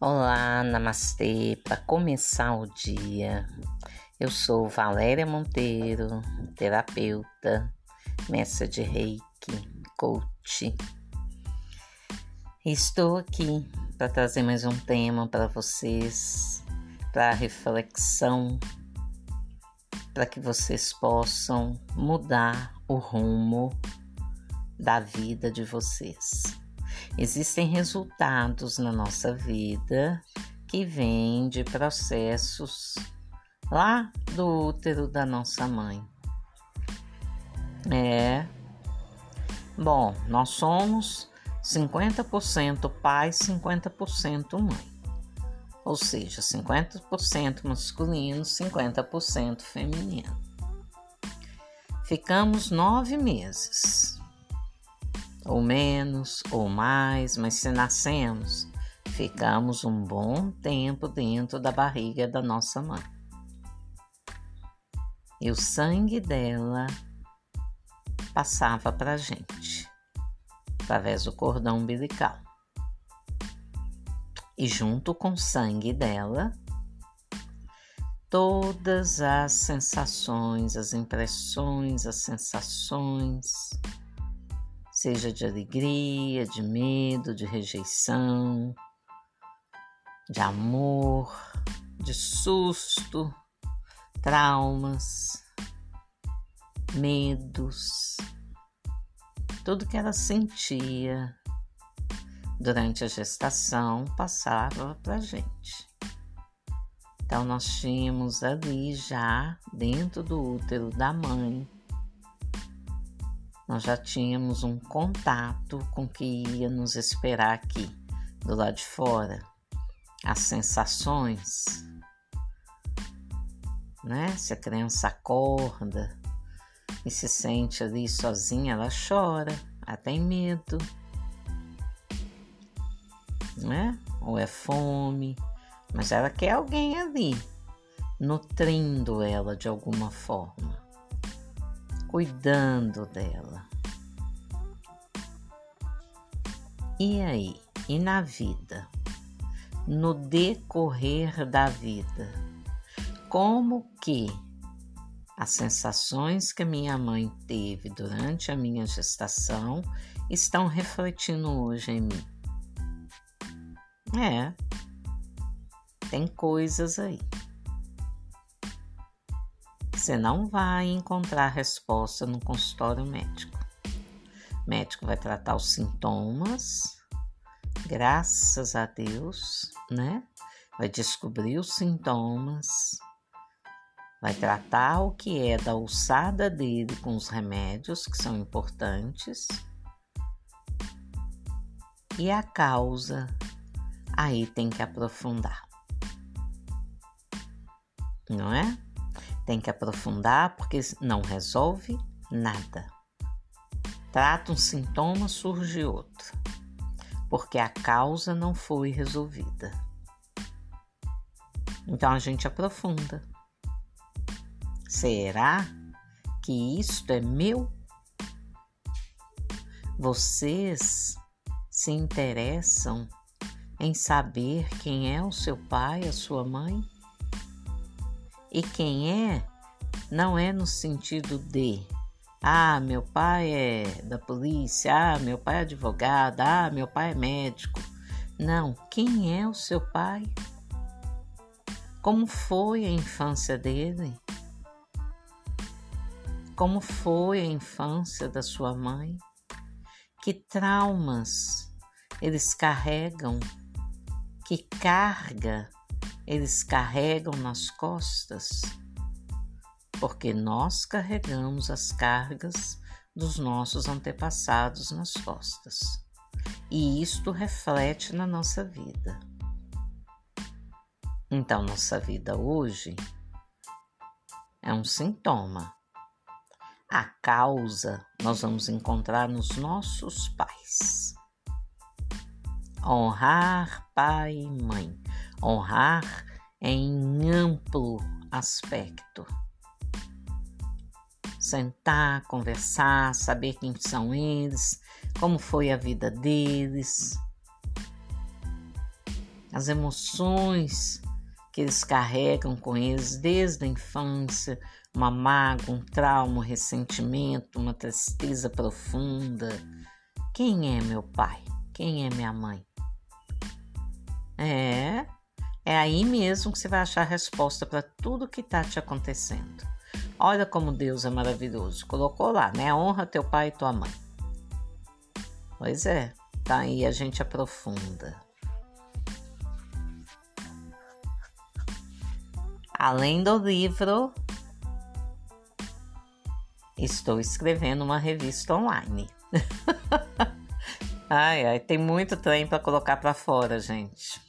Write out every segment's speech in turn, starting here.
Olá, namastê. Para começar o dia, eu sou Valéria Monteiro, terapeuta, mestra de Reiki, coach. Estou aqui para trazer mais um tema para vocês, para reflexão, para que vocês possam mudar o rumo da vida de vocês. Existem resultados na nossa vida que vêm de processos lá do útero da nossa mãe. É. Bom, nós somos 50% pai, 50% mãe. Ou seja, 50% masculino, 50% feminino. Ficamos nove meses ou menos, ou mais, mas se nascemos, ficamos um bom tempo dentro da barriga da nossa mãe. E o sangue dela passava para a gente, através do cordão umbilical. E junto com o sangue dela, todas as sensações, as impressões, as sensações, seja de alegria, de medo, de rejeição, de amor, de susto, traumas, medos, tudo que ela sentia durante a gestação passava para gente. Então, nós tínhamos ali já dentro do útero da mãe nós já tínhamos um contato com o que ia nos esperar aqui, do lado de fora. As sensações, né? Se a criança acorda e se sente ali sozinha, ela chora, ela tem medo, né? Ou é fome, mas ela quer alguém ali, nutrindo ela de alguma forma cuidando dela. E aí? E na vida? No decorrer da vida? Como que as sensações que minha mãe teve durante a minha gestação estão refletindo hoje em mim? É, tem coisas aí. Você não vai encontrar resposta no consultório médico. O médico vai tratar os sintomas, graças a Deus, né? Vai descobrir os sintomas, vai tratar o que é da alçada dele com os remédios que são importantes. E a causa, aí tem que aprofundar. Não é? Tem que aprofundar porque não resolve nada. Trata um sintoma, surge outro, porque a causa não foi resolvida. Então a gente aprofunda. Será que isto é meu? Vocês se interessam em saber quem é o seu pai, a sua mãe? E quem é, não é no sentido de, ah, meu pai é da polícia, ah, meu pai é advogado, ah, meu pai é médico. Não, quem é o seu pai? Como foi a infância dele? Como foi a infância da sua mãe? Que traumas eles carregam? Que carga eles carregam nas costas, porque nós carregamos as cargas dos nossos antepassados nas costas. E isto reflete na nossa vida. Então, nossa vida hoje é um sintoma. A causa nós vamos encontrar nos nossos pais. Honrar pai e mãe honrar em amplo aspecto. Sentar, conversar, saber quem são eles, como foi a vida deles. as emoções que eles carregam com eles desde a infância, uma mágoa, um trauma, um ressentimento, uma tristeza profunda. Quem é meu pai? Quem é minha mãe? É, é aí mesmo que você vai achar a resposta para tudo que está te acontecendo. Olha como Deus é maravilhoso. Colocou lá, né? Honra teu pai e tua mãe. Pois é, tá aí a gente aprofunda. Além do livro, estou escrevendo uma revista online. ai, ai, tem muito trem para colocar para fora, gente.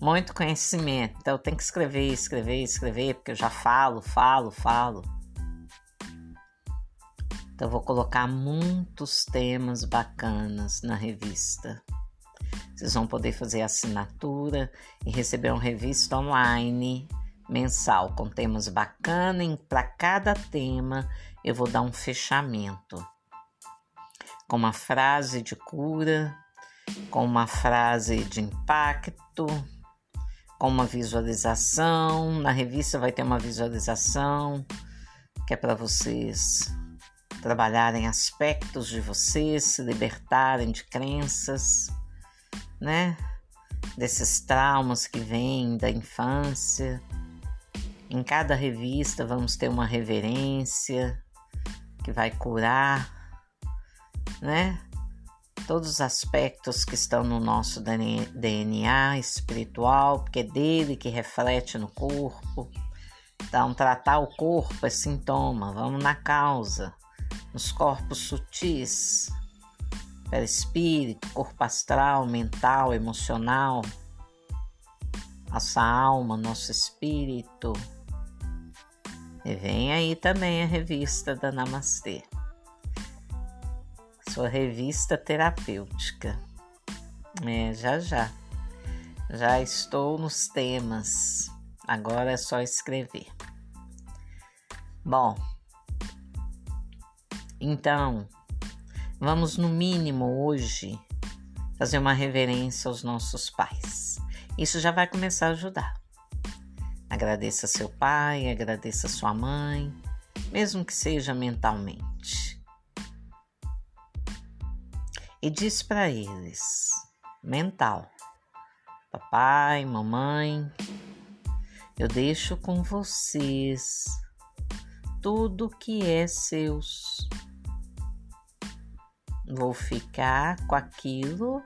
Muito conhecimento. Então, eu tenho que escrever, escrever, escrever, porque eu já falo, falo, falo. Então, eu vou colocar muitos temas bacanas na revista. Vocês vão poder fazer assinatura e receber uma revista online mensal com temas bacanas. Para cada tema, eu vou dar um fechamento com uma frase de cura, com uma frase de impacto, uma visualização. Na revista vai ter uma visualização que é para vocês trabalharem aspectos de vocês, se libertarem de crenças, né? Desses traumas que vêm da infância. Em cada revista vamos ter uma reverência que vai curar, né? Todos os aspectos que estão no nosso DNA espiritual, porque é dele que reflete no corpo. Então, tratar o corpo é sintoma, vamos na causa, nos corpos sutis, perispírito, corpo astral, mental, emocional, nossa alma, nosso espírito. E vem aí também a revista da Namastê sua revista terapêutica. É, já já. Já estou nos temas. Agora é só escrever. Bom, então, vamos no mínimo hoje fazer uma reverência aos nossos pais. Isso já vai começar a ajudar. Agradeça seu pai, agradeça sua mãe, mesmo que seja mentalmente. E diz para eles: mental, papai, mamãe, eu deixo com vocês tudo que é seus. Vou ficar com aquilo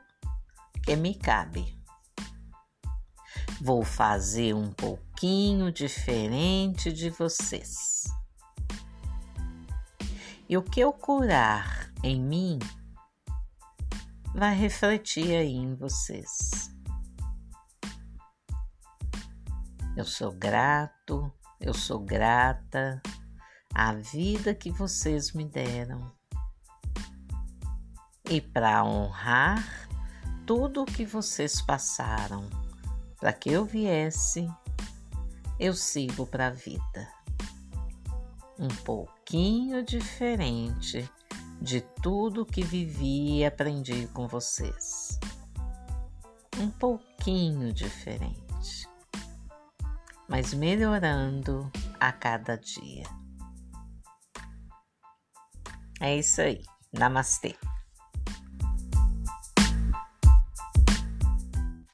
que me cabe. Vou fazer um pouquinho diferente de vocês. E o que eu curar em mim vai refletir aí em vocês. Eu sou grato, eu sou grata à vida que vocês me deram. E para honrar tudo o que vocês passaram, para que eu viesse, eu sigo para a vida. Um pouquinho diferente de tudo que vivi e aprendi com vocês. Um pouquinho diferente, mas melhorando a cada dia. É isso aí. Namastê.